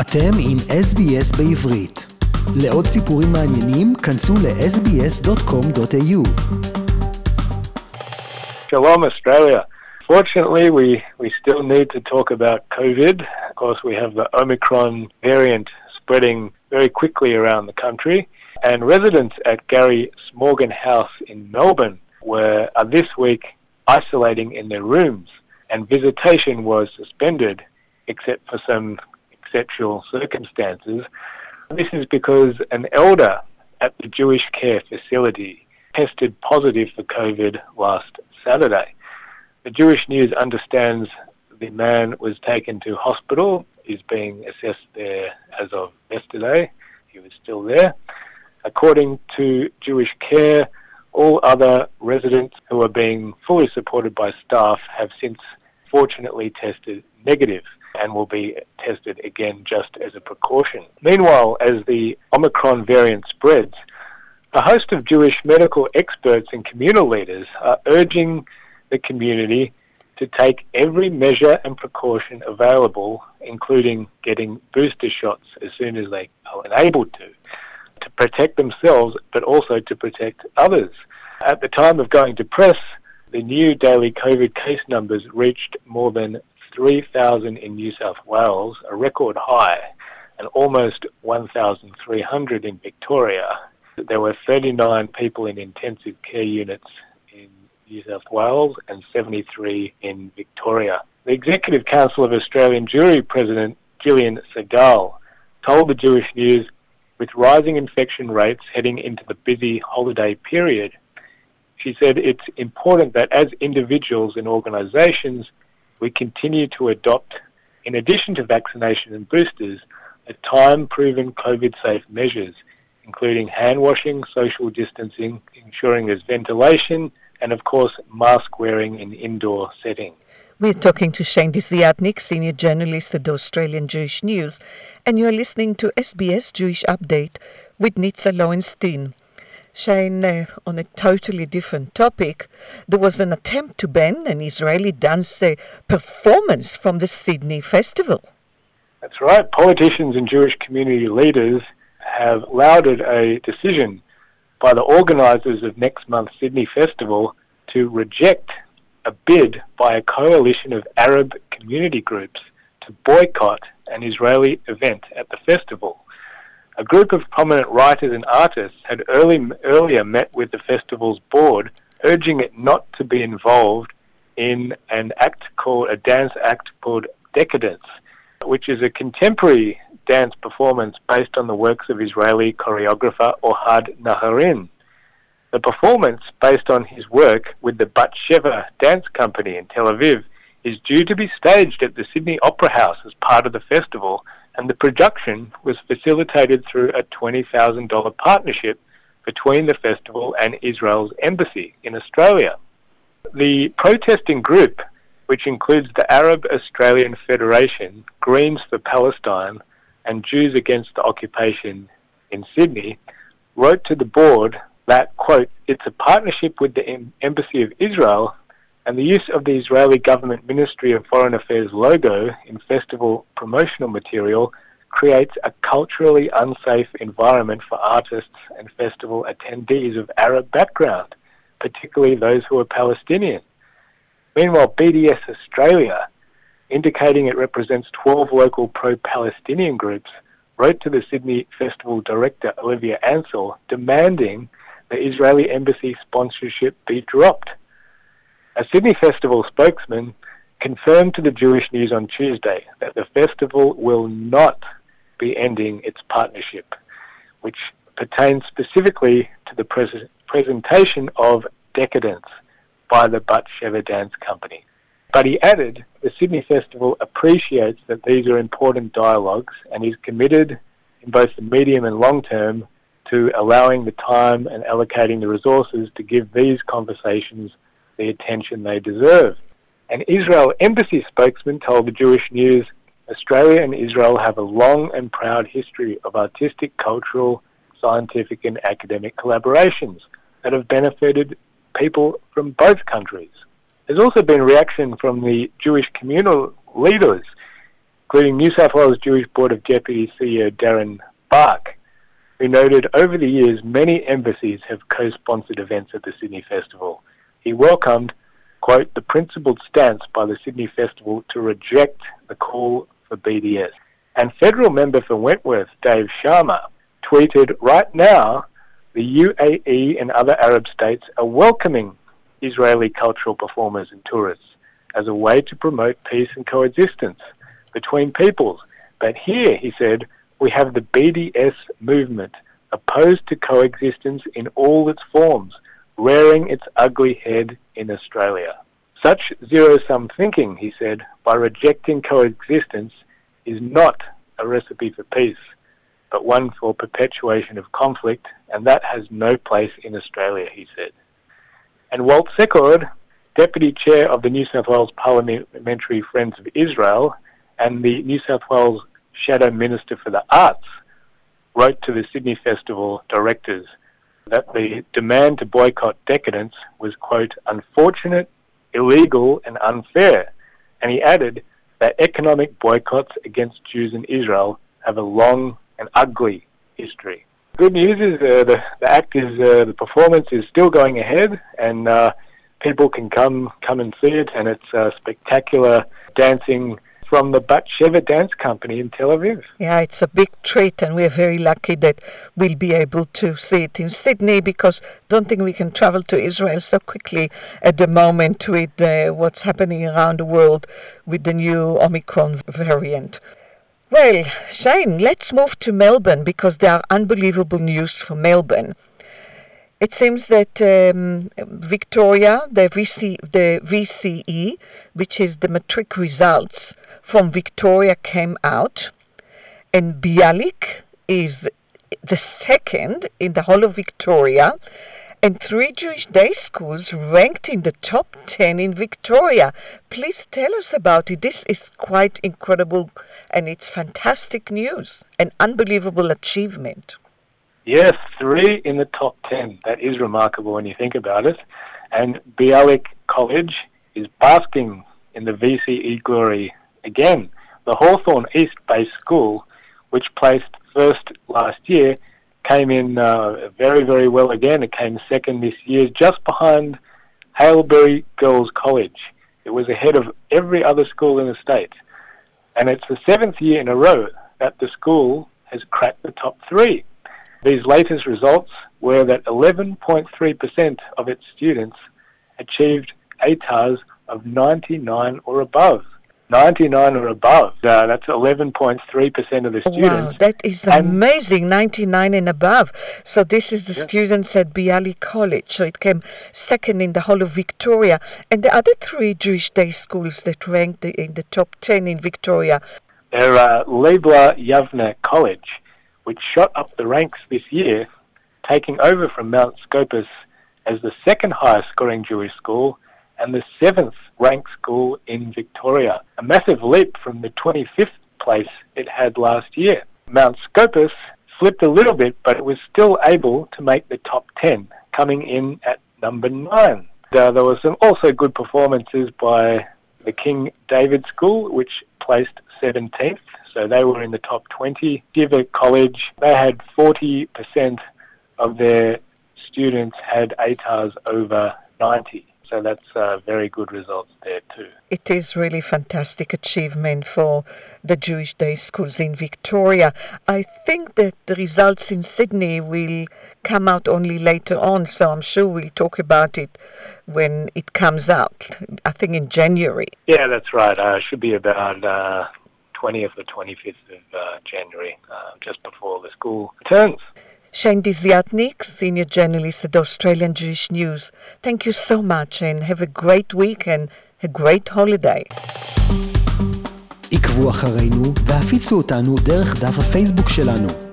אתם עם SBS בעברית. לעוד סיפורים מעניינים, כנסו ל-sbs.com.au. Shalom, Australia. Fortunately, we, we still need to talk about COVID. Of course, we have the Omicron variant spreading very quickly around the country. And residents at Gary Smorgon House in Melbourne were uh, this week isolating in their rooms, and visitation was suspended except for some exceptional circumstances. This is because an elder at the Jewish Care Facility tested positive for COVID last Saturday. The Jewish News understands the man was taken to hospital, is being assessed there as of yesterday. He was still there. According to Jewish Care, all other residents who are being fully supported by staff have since fortunately tested negative and will be tested again just as a precaution. Meanwhile, as the Omicron variant spreads, a host of Jewish medical experts and communal leaders are urging the community to take every measure and precaution available, including getting booster shots as soon as they are enabled to, to protect themselves but also to protect others. At the time of going to press, the new daily COVID case numbers reached more than 3,000 in New South Wales, a record high, and almost 1,300 in Victoria. There were 39 people in intensive care units in New South Wales and 73 in Victoria. The Executive Council of Australian Jewry President Jillian Segal told the Jewish News with rising infection rates heading into the busy holiday period, she said it's important that as individuals and organisations, we continue to adopt, in addition to vaccination and boosters, a time-proven COVID-safe measures, including hand washing, social distancing, ensuring there's ventilation, and of course, mask wearing in indoor settings. We're talking to Shane Desiatnik, senior journalist at the Australian Jewish News, and you're listening to SBS Jewish Update with Nitza Lowenstein. Shane, uh, on a totally different topic, there was an attempt to ban an Israeli dance performance from the Sydney Festival. That's right. Politicians and Jewish community leaders have lauded a decision by the organisers of next month's Sydney Festival to reject a bid by a coalition of Arab community groups to boycott an Israeli event at the festival. A group of prominent writers and artists had early, earlier met with the festival's board, urging it not to be involved in an act called a dance act called Decadance, which is a contemporary dance performance based on the works of Israeli choreographer Ohad Naharin. The performance, based on his work with the Bat Sheva Dance Company in Tel Aviv, is due to be staged at the Sydney Opera House as part of the festival, and the production was facilitated through a $20,000 partnership between the festival and Israel's embassy in Australia. The protesting group, which includes the Arab Australian Federation, Greens for Palestine, and Jews Against the Occupation in Sydney, wrote to the board that, quote, it's a partnership with the em- Embassy of Israel and the use of the Israeli government Ministry of Foreign Affairs logo in festival promotional material creates a culturally unsafe environment for artists and festival attendees of Arab background, particularly those who are Palestinian. Meanwhile, BDS Australia, indicating it represents 12 local pro-Palestinian groups, wrote to the Sydney Festival director Olivia Ansell demanding the Israeli embassy sponsorship be dropped. A Sydney Festival spokesman confirmed to the Jewish News on Tuesday that the festival will not be ending its partnership, which pertains specifically to the pres- presentation of Decadance by the Bat Sheva Dance Company. But he added the Sydney Festival appreciates that these are important dialogues and is committed in both the medium and long term to allowing the time and allocating the resources to give these conversations the attention they deserve. An Israel embassy spokesman told the Jewish News Australia and Israel have a long and proud history of artistic, cultural, scientific, and academic collaborations that have benefited people from both countries. There's also been reaction from the Jewish communal leaders including New South Wales Jewish Board of Deputy CEO Darren Bark, who noted over the years many embassies have co-sponsored events at the Sydney Festival. He welcomed, quote, the principled stance by the Sydney Festival to reject the call for BDS. And federal member for Wentworth, Dave Sharma, tweeted, right now, the UAE and other Arab states are welcoming Israeli cultural performers and tourists as a way to promote peace and coexistence between peoples. But here, he said, we have the BDS movement opposed to coexistence in all its forms, rearing its ugly head in Australia. Such zero sum thinking, he said, by rejecting coexistence is not a recipe for peace, but one for perpetuation of conflict, and that has no place in Australia, he said. And Walt Secord, Deputy Chair of the New South Wales Parliamentary Friends of Israel and the New South Wales Shadow Minister for the Arts, wrote to the Sydney Festival directors that the demand to boycott Decadance was, quote, unfortunate, illegal, and unfair. And he added that economic boycotts against Jews in Israel have a long and ugly history. Good news is uh, the, the act is, uh, the performance is still going ahead and uh, people can come, come and see it and it's uh, spectacular dancing from the Batsheva Dance Company in Tel Aviv. Yeah, it's a big treat, and we're very lucky that we'll be able to see it in Sydney because don't think we can travel to Israel so quickly at the moment with uh, what's happening around the world with the new Omicron variant. Well, Shane, let's move to Melbourne because there are unbelievable news for Melbourne. It seems that um, Victoria, the, VC, the VCE, which is the metric results from Victoria, came out, and Bialik is the second in the whole of Victoria, and three Jewish day schools ranked in the top 10 in Victoria. Please tell us about it. This is quite incredible and it's fantastic news, an unbelievable achievement. Yes, three in the top 10. That is remarkable when you think about it. And Bialik College is basking in the VCE glory again. The Hawthorn East based school, which placed first last year, came in uh, very, very well again. It came second this year, just behind Haileybury Girls College. It was ahead of every other school in the state. And it's the seventh year in a row that the school has cracked the top three. These latest results were that 11.3% of its students achieved ATARs of 99 or above. 99 or above. Uh, that's 11.3% of the students. Wow, that is amazing, 99 and above. So this is the yeah. students at Bialik College. So it came second in the whole of Victoria. And the other three Jewish day schools that ranked in the top 10 in Victoria. They're uh, Leibler Yavne College, which shot up the ranks this year, taking over from Mount Scopus as the second highest scoring Jewish school and the seventh ranked school in Victoria, a massive leap from the 25th place it had last year. Mount Scopus slipped a little bit, but it was still able to make the top 10, coming in at number 9. Uh, there were some also good performances by the King David School, which placed 17th, so they were in the top 20. Shiva College, they had 40% of their students had ATARs over 90. So that's uh, very good results there too. It is really fantastic achievement for the Jewish day schools in Victoria. I think that the results in Sydney will come out only later on, so I'm sure we'll talk about it when it comes out. I think in January. Yeah, that's right. Uh, should be about uh, 20th or 25th of uh, January, uh, just before the school returns. Shane Desiatnik, Senior Journalist at Australian Jewish News. Thank you so much and have a great week and a great holiday. עקבו אחרינו והפיצו אותנו דרך דף הפייסבוק שלנו.